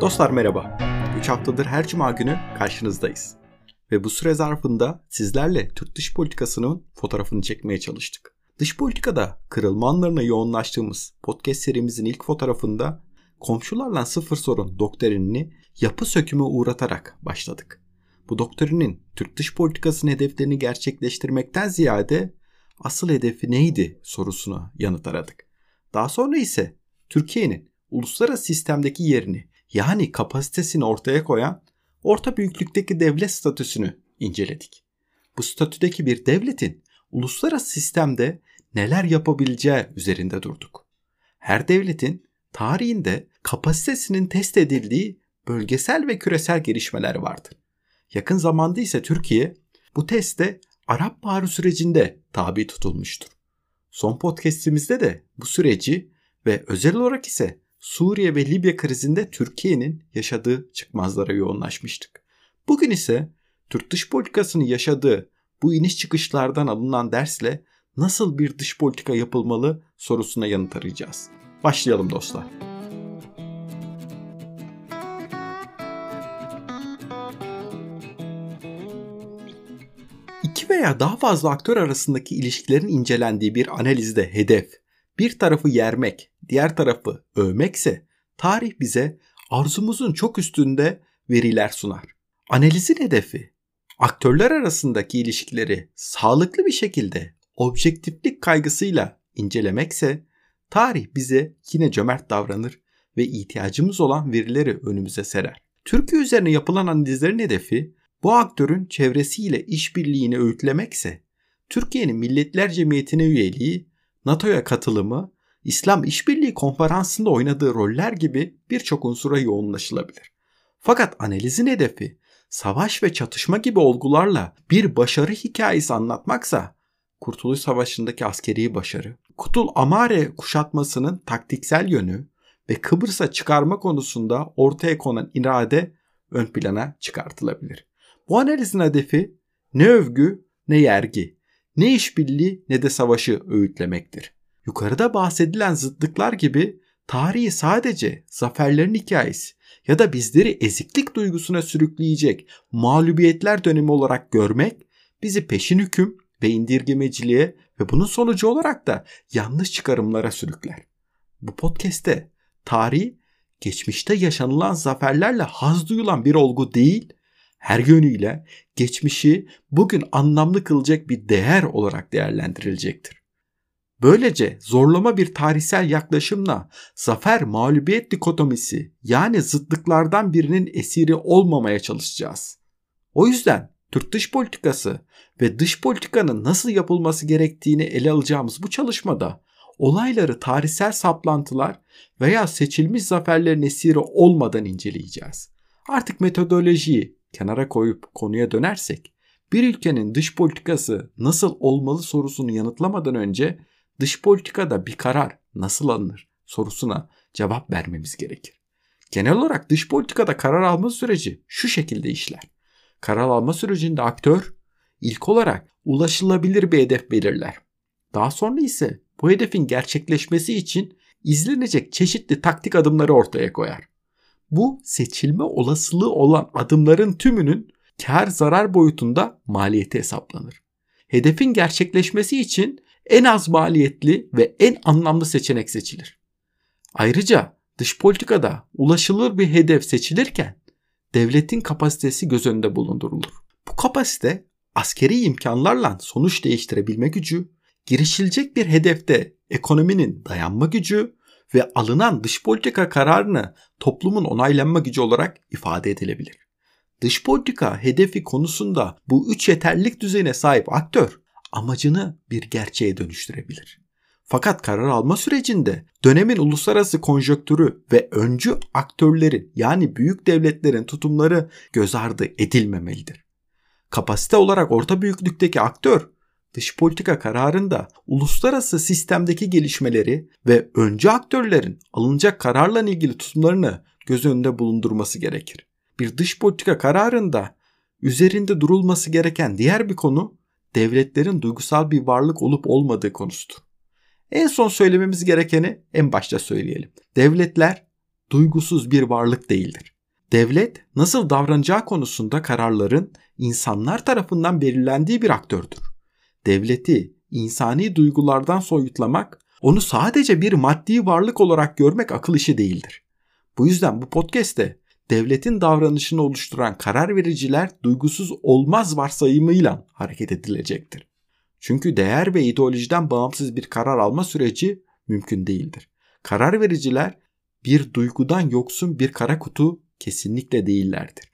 Dostlar merhaba. 3 haftadır her cuma günü karşınızdayız. Ve bu süre zarfında sizlerle Türk dış politikasının fotoğrafını çekmeye çalıştık. Dış politikada kırılma anlarına yoğunlaştığımız podcast serimizin ilk fotoğrafında komşularla sıfır sorun doktrinini yapı sökümü uğratarak başladık. Bu doktrinin Türk dış politikasının hedeflerini gerçekleştirmekten ziyade asıl hedefi neydi sorusuna yanıt aradık. Daha sonra ise Türkiye'nin uluslararası sistemdeki yerini yani kapasitesini ortaya koyan orta büyüklükteki devlet statüsünü inceledik. Bu statüdeki bir devletin uluslararası sistemde neler yapabileceği üzerinde durduk. Her devletin tarihinde kapasitesinin test edildiği bölgesel ve küresel gelişmeler vardı. Yakın zamanda ise Türkiye bu teste Arap Baharı sürecinde tabi tutulmuştur. Son podcastimizde de bu süreci ve özel olarak ise Suriye ve Libya krizinde Türkiye'nin yaşadığı çıkmazlara yoğunlaşmıştık. Bugün ise Türk dış politikasını yaşadığı bu iniş çıkışlardan alınan dersle nasıl bir dış politika yapılmalı sorusuna yanıt arayacağız. Başlayalım dostlar. İki veya daha fazla aktör arasındaki ilişkilerin incelendiği bir analizde hedef, bir tarafı yermek, diğer tarafı övmekse tarih bize arzumuzun çok üstünde veriler sunar. Analizin hedefi aktörler arasındaki ilişkileri sağlıklı bir şekilde objektiflik kaygısıyla incelemekse tarih bize yine cömert davranır ve ihtiyacımız olan verileri önümüze serer. Türkiye üzerine yapılan analizlerin hedefi bu aktörün çevresiyle işbirliğini öğütlemekse Türkiye'nin Milletler Cemiyeti'ne üyeliği, NATO'ya katılımı İslam İşbirliği Konferansı'nda oynadığı roller gibi birçok unsura yoğunlaşılabilir. Fakat analizin hedefi savaş ve çatışma gibi olgularla bir başarı hikayesi anlatmaksa Kurtuluş Savaşı'ndaki askeri başarı, Kutul Amare kuşatmasının taktiksel yönü ve Kıbrıs'a çıkarma konusunda ortaya konan irade ön plana çıkartılabilir. Bu analizin hedefi ne övgü ne yergi, ne işbirliği ne de savaşı öğütlemektir. Yukarıda bahsedilen zıtlıklar gibi tarihi sadece zaferlerin hikayesi ya da bizleri eziklik duygusuna sürükleyecek mağlubiyetler dönemi olarak görmek bizi peşin hüküm ve indirgemeciliğe ve bunun sonucu olarak da yanlış çıkarımlara sürükler. Bu podcast'te tarih geçmişte yaşanılan zaferlerle haz duyulan bir olgu değil, her yönüyle geçmişi bugün anlamlı kılacak bir değer olarak değerlendirilecektir. Böylece zorlama bir tarihsel yaklaşımla zafer mağlubiyet dikotomisi yani zıtlıklardan birinin esiri olmamaya çalışacağız. O yüzden Türk dış politikası ve dış politikanın nasıl yapılması gerektiğini ele alacağımız bu çalışmada olayları tarihsel saplantılar veya seçilmiş zaferlerin esiri olmadan inceleyeceğiz. Artık metodolojiyi kenara koyup konuya dönersek, bir ülkenin dış politikası nasıl olmalı sorusunu yanıtlamadan önce dış politikada bir karar nasıl alınır sorusuna cevap vermemiz gerekir. Genel olarak dış politikada karar alma süreci şu şekilde işler. Karar alma sürecinde aktör ilk olarak ulaşılabilir bir hedef belirler. Daha sonra ise bu hedefin gerçekleşmesi için izlenecek çeşitli taktik adımları ortaya koyar. Bu seçilme olasılığı olan adımların tümünün kar zarar boyutunda maliyeti hesaplanır. Hedefin gerçekleşmesi için en az maliyetli ve en anlamlı seçenek seçilir. Ayrıca dış politikada ulaşılır bir hedef seçilirken devletin kapasitesi göz önünde bulundurulur. Bu kapasite askeri imkanlarla sonuç değiştirebilme gücü, girişilecek bir hedefte ekonominin dayanma gücü ve alınan dış politika kararını toplumun onaylanma gücü olarak ifade edilebilir. Dış politika hedefi konusunda bu üç yeterlilik düzeyine sahip aktör amacını bir gerçeğe dönüştürebilir. Fakat karar alma sürecinde dönemin uluslararası konjöktürü ve öncü aktörlerin yani büyük devletlerin tutumları göz ardı edilmemelidir. Kapasite olarak orta büyüklükteki aktör dış politika kararında uluslararası sistemdeki gelişmeleri ve öncü aktörlerin alınacak kararla ilgili tutumlarını göz önünde bulundurması gerekir. Bir dış politika kararında üzerinde durulması gereken diğer bir konu devletlerin duygusal bir varlık olup olmadığı konusudur. En son söylememiz gerekeni en başta söyleyelim. Devletler duygusuz bir varlık değildir. Devlet nasıl davranacağı konusunda kararların insanlar tarafından belirlendiği bir aktördür. Devleti insani duygulardan soyutlamak, onu sadece bir maddi varlık olarak görmek akıl işi değildir. Bu yüzden bu podcast'te devletin davranışını oluşturan karar vericiler duygusuz olmaz varsayımıyla hareket edilecektir. Çünkü değer ve ideolojiden bağımsız bir karar alma süreci mümkün değildir. Karar vericiler bir duygudan yoksun bir kara kutu kesinlikle değillerdir.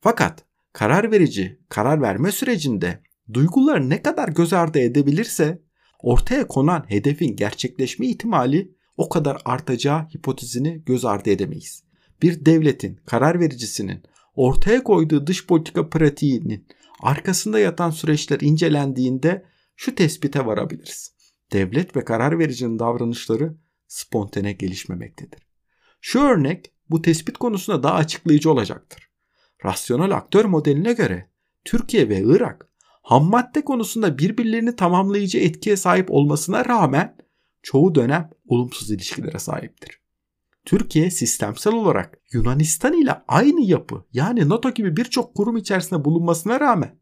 Fakat karar verici karar verme sürecinde duyguları ne kadar göz ardı edebilirse ortaya konan hedefin gerçekleşme ihtimali o kadar artacağı hipotezini göz ardı edemeyiz. Bir devletin, karar vericisinin ortaya koyduğu dış politika pratiğinin arkasında yatan süreçler incelendiğinde şu tespite varabiliriz. Devlet ve karar vericinin davranışları spontane gelişmemektedir. Şu örnek bu tespit konusunda daha açıklayıcı olacaktır. Rasyonel aktör modeline göre Türkiye ve Irak ham madde konusunda birbirlerini tamamlayıcı etkiye sahip olmasına rağmen çoğu dönem olumsuz ilişkilere sahiptir. Türkiye sistemsel olarak Yunanistan ile aynı yapı yani NATO gibi birçok kurum içerisinde bulunmasına rağmen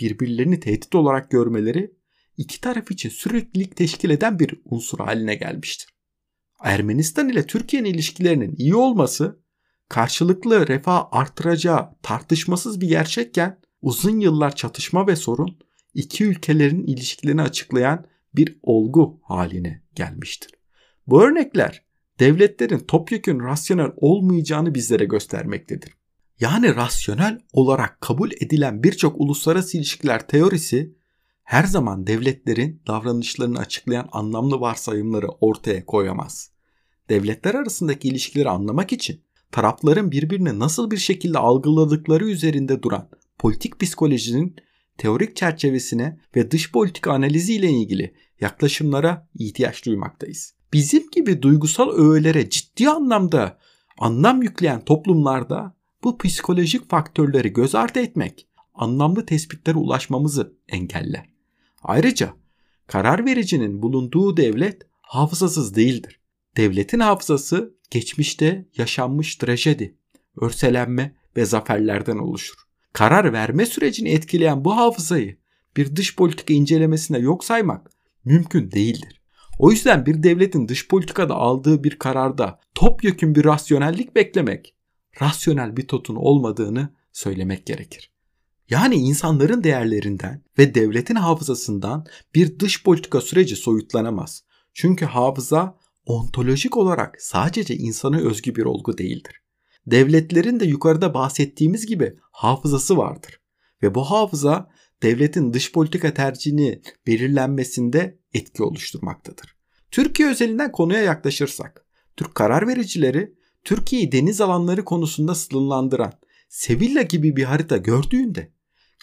birbirlerini tehdit olarak görmeleri iki taraf için süreklilik teşkil eden bir unsur haline gelmiştir. Ermenistan ile Türkiye'nin ilişkilerinin iyi olması karşılıklı refah artıracağı tartışmasız bir gerçekken uzun yıllar çatışma ve sorun iki ülkelerin ilişkilerini açıklayan bir olgu haline gelmiştir. Bu örnekler devletlerin topyekün rasyonel olmayacağını bizlere göstermektedir. Yani rasyonel olarak kabul edilen birçok uluslararası ilişkiler teorisi her zaman devletlerin davranışlarını açıklayan anlamlı varsayımları ortaya koyamaz. Devletler arasındaki ilişkileri anlamak için tarafların birbirini nasıl bir şekilde algıladıkları üzerinde duran politik psikolojinin teorik çerçevesine ve dış politika analizi ile ilgili yaklaşımlara ihtiyaç duymaktayız. Bizim gibi duygusal öğelere ciddi anlamda anlam yükleyen toplumlarda bu psikolojik faktörleri göz ardı etmek anlamlı tespitlere ulaşmamızı engeller. Ayrıca karar vericinin bulunduğu devlet hafızasız değildir. Devletin hafızası geçmişte yaşanmış trajedi, örselenme ve zaferlerden oluşur. Karar verme sürecini etkileyen bu hafızayı bir dış politika incelemesine yok saymak mümkün değildir. O yüzden bir devletin dış politikada aldığı bir kararda topyekun bir rasyonellik beklemek, rasyonel bir totun olmadığını söylemek gerekir. Yani insanların değerlerinden ve devletin hafızasından bir dış politika süreci soyutlanamaz. Çünkü hafıza ontolojik olarak sadece insana özgü bir olgu değildir. Devletlerin de yukarıda bahsettiğimiz gibi hafızası vardır. Ve bu hafıza devletin dış politika tercihini belirlenmesinde etki oluşturmaktadır. Türkiye özelinden konuya yaklaşırsak, Türk karar vericileri Türkiye'yi deniz alanları konusunda sınırlandıran Sevilla gibi bir harita gördüğünde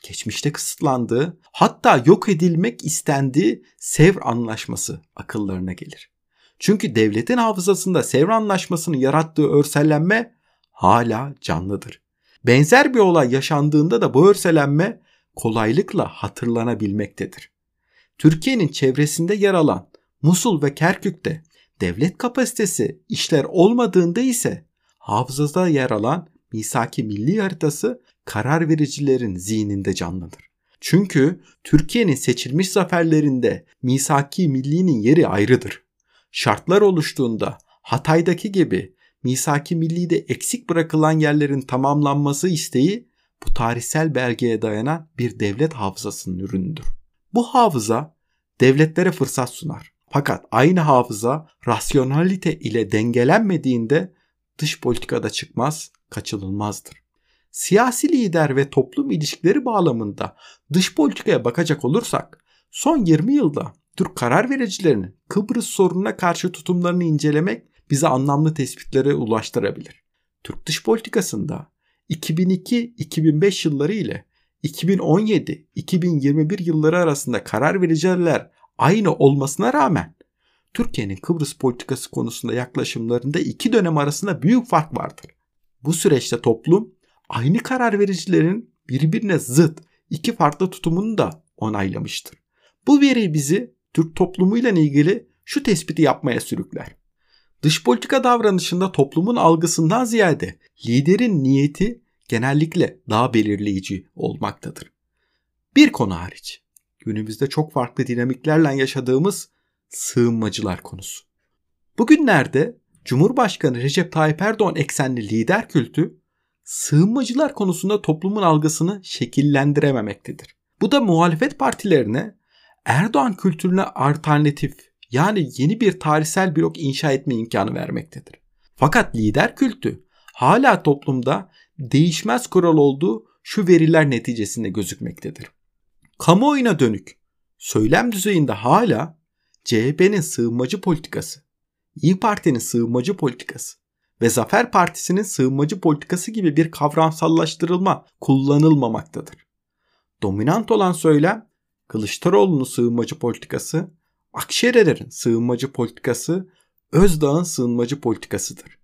geçmişte kısıtlandığı hatta yok edilmek istendiği Sevr Anlaşması akıllarına gelir. Çünkü devletin hafızasında Sevr Anlaşması'nın yarattığı örsellenme hala canlıdır. Benzer bir olay yaşandığında da bu örselenme kolaylıkla hatırlanabilmektedir. Türkiye'nin çevresinde yer alan Musul ve Kerkük'te devlet kapasitesi işler olmadığında ise hafızada yer alan misaki milli haritası karar vericilerin zihninde canlıdır. Çünkü Türkiye'nin seçilmiş zaferlerinde misaki millinin yeri ayrıdır. Şartlar oluştuğunda Hatay'daki gibi misaki millide eksik bırakılan yerlerin tamamlanması isteği bu tarihsel belgeye dayanan bir devlet hafızasının ürünüdür. Bu hafıza devletlere fırsat sunar. Fakat aynı hafıza rasyonalite ile dengelenmediğinde dış politikada çıkmaz, kaçınılmazdır. Siyasi lider ve toplum ilişkileri bağlamında dış politikaya bakacak olursak son 20 yılda Türk karar vericilerinin Kıbrıs sorununa karşı tutumlarını incelemek bize anlamlı tespitlere ulaştırabilir. Türk dış politikasında 2002-2005 yılları ile 2017-2021 yılları arasında karar vericiler aynı olmasına rağmen Türkiye'nin Kıbrıs politikası konusunda yaklaşımlarında iki dönem arasında büyük fark vardır. Bu süreçte toplum aynı karar vericilerin birbirine zıt iki farklı tutumunu da onaylamıştır. Bu veri bizi Türk toplumuyla ilgili şu tespiti yapmaya sürükler. Dış politika davranışında toplumun algısından ziyade liderin niyeti genellikle daha belirleyici olmaktadır. Bir konu hariç. Günümüzde çok farklı dinamiklerle yaşadığımız sığınmacılar konusu. Bugünlerde Cumhurbaşkanı Recep Tayyip Erdoğan eksenli lider kültü sığınmacılar konusunda toplumun algısını şekillendirememektedir. Bu da muhalefet partilerine Erdoğan kültürüne alternatif yani yeni bir tarihsel blok inşa etme imkanı vermektedir. Fakat lider kültü hala toplumda değişmez kural olduğu şu veriler neticesinde gözükmektedir. Kamuoyuna dönük söylem düzeyinde hala CHP'nin sığınmacı politikası, İyi Parti'nin sığınmacı politikası ve Zafer Partisi'nin sığınmacı politikası gibi bir kavramsallaştırılma kullanılmamaktadır. Dominant olan söylem Kılıçdaroğlu'nun sığınmacı politikası, Akşener'in sığınmacı politikası, Özdağ'ın sığınmacı politikasıdır.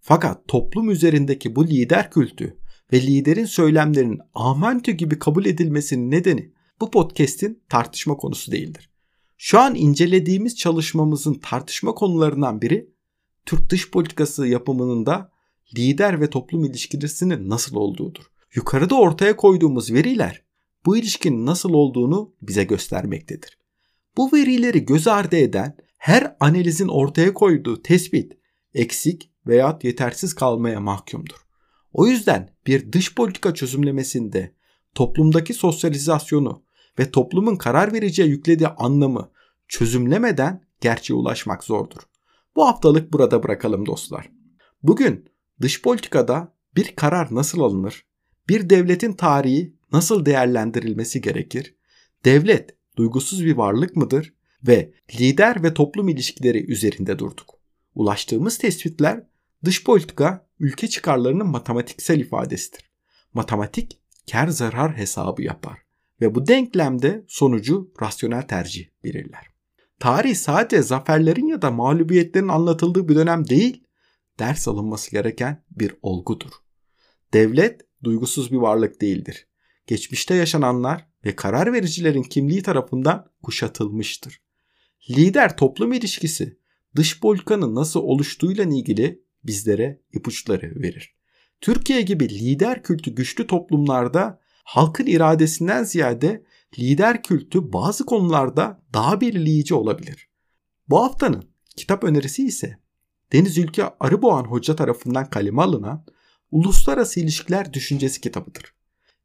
Fakat toplum üzerindeki bu lider kültü ve liderin söylemlerinin amentü gibi kabul edilmesinin nedeni bu podcast'in tartışma konusu değildir. Şu an incelediğimiz çalışmamızın tartışma konularından biri Türk dış politikası yapımının da lider ve toplum ilişkisinin nasıl olduğudur. Yukarıda ortaya koyduğumuz veriler bu ilişkinin nasıl olduğunu bize göstermektedir. Bu verileri göz ardı eden her analizin ortaya koyduğu tespit eksik veya yetersiz kalmaya mahkumdur. O yüzden bir dış politika çözümlemesinde toplumdaki sosyalizasyonu ve toplumun karar vereceği yüklediği anlamı çözümlemeden gerçeğe ulaşmak zordur. Bu haftalık burada bırakalım dostlar. Bugün dış politikada bir karar nasıl alınır? Bir devletin tarihi nasıl değerlendirilmesi gerekir? Devlet duygusuz bir varlık mıdır? Ve lider ve toplum ilişkileri üzerinde durduk. Ulaştığımız tespitler dış politika ülke çıkarlarının matematiksel ifadesidir. Matematik kar zarar hesabı yapar ve bu denklemde sonucu rasyonel tercih belirler. Tarih sadece zaferlerin ya da mağlubiyetlerin anlatıldığı bir dönem değil, ders alınması gereken bir olgudur. Devlet duygusuz bir varlık değildir. Geçmişte yaşananlar ve karar vericilerin kimliği tarafından kuşatılmıştır. Lider toplum ilişkisi dış politikanın nasıl oluştuğuyla ilgili bizlere ipuçları verir. Türkiye gibi lider kültü güçlü toplumlarda halkın iradesinden ziyade lider kültü bazı konularda daha belirleyici olabilir. Bu haftanın kitap önerisi ise Deniz Ülke Arıboğan Hoca tarafından kaleme alınan Uluslararası İlişkiler Düşüncesi kitabıdır.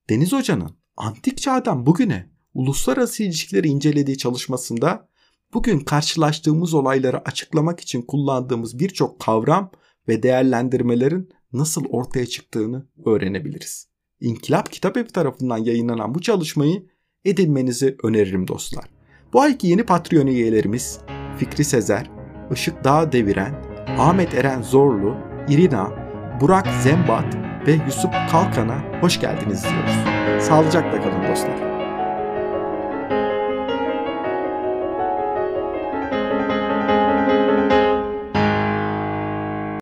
Deniz Hoca'nın antik çağdan bugüne uluslararası ilişkileri incelediği çalışmasında bugün karşılaştığımız olayları açıklamak için kullandığımız birçok kavram ve değerlendirmelerin nasıl ortaya çıktığını öğrenebiliriz. İnkılap Kitap Evi tarafından yayınlanan bu çalışmayı edinmenizi öneririm dostlar. Bu ayki yeni Patreon üyelerimiz Fikri Sezer, Işık Dağ Deviren, Ahmet Eren Zorlu, İrina, Burak Zembat ve Yusuf Kalkan'a hoş geldiniz diyoruz. Sağlıcakla kalın dostlar.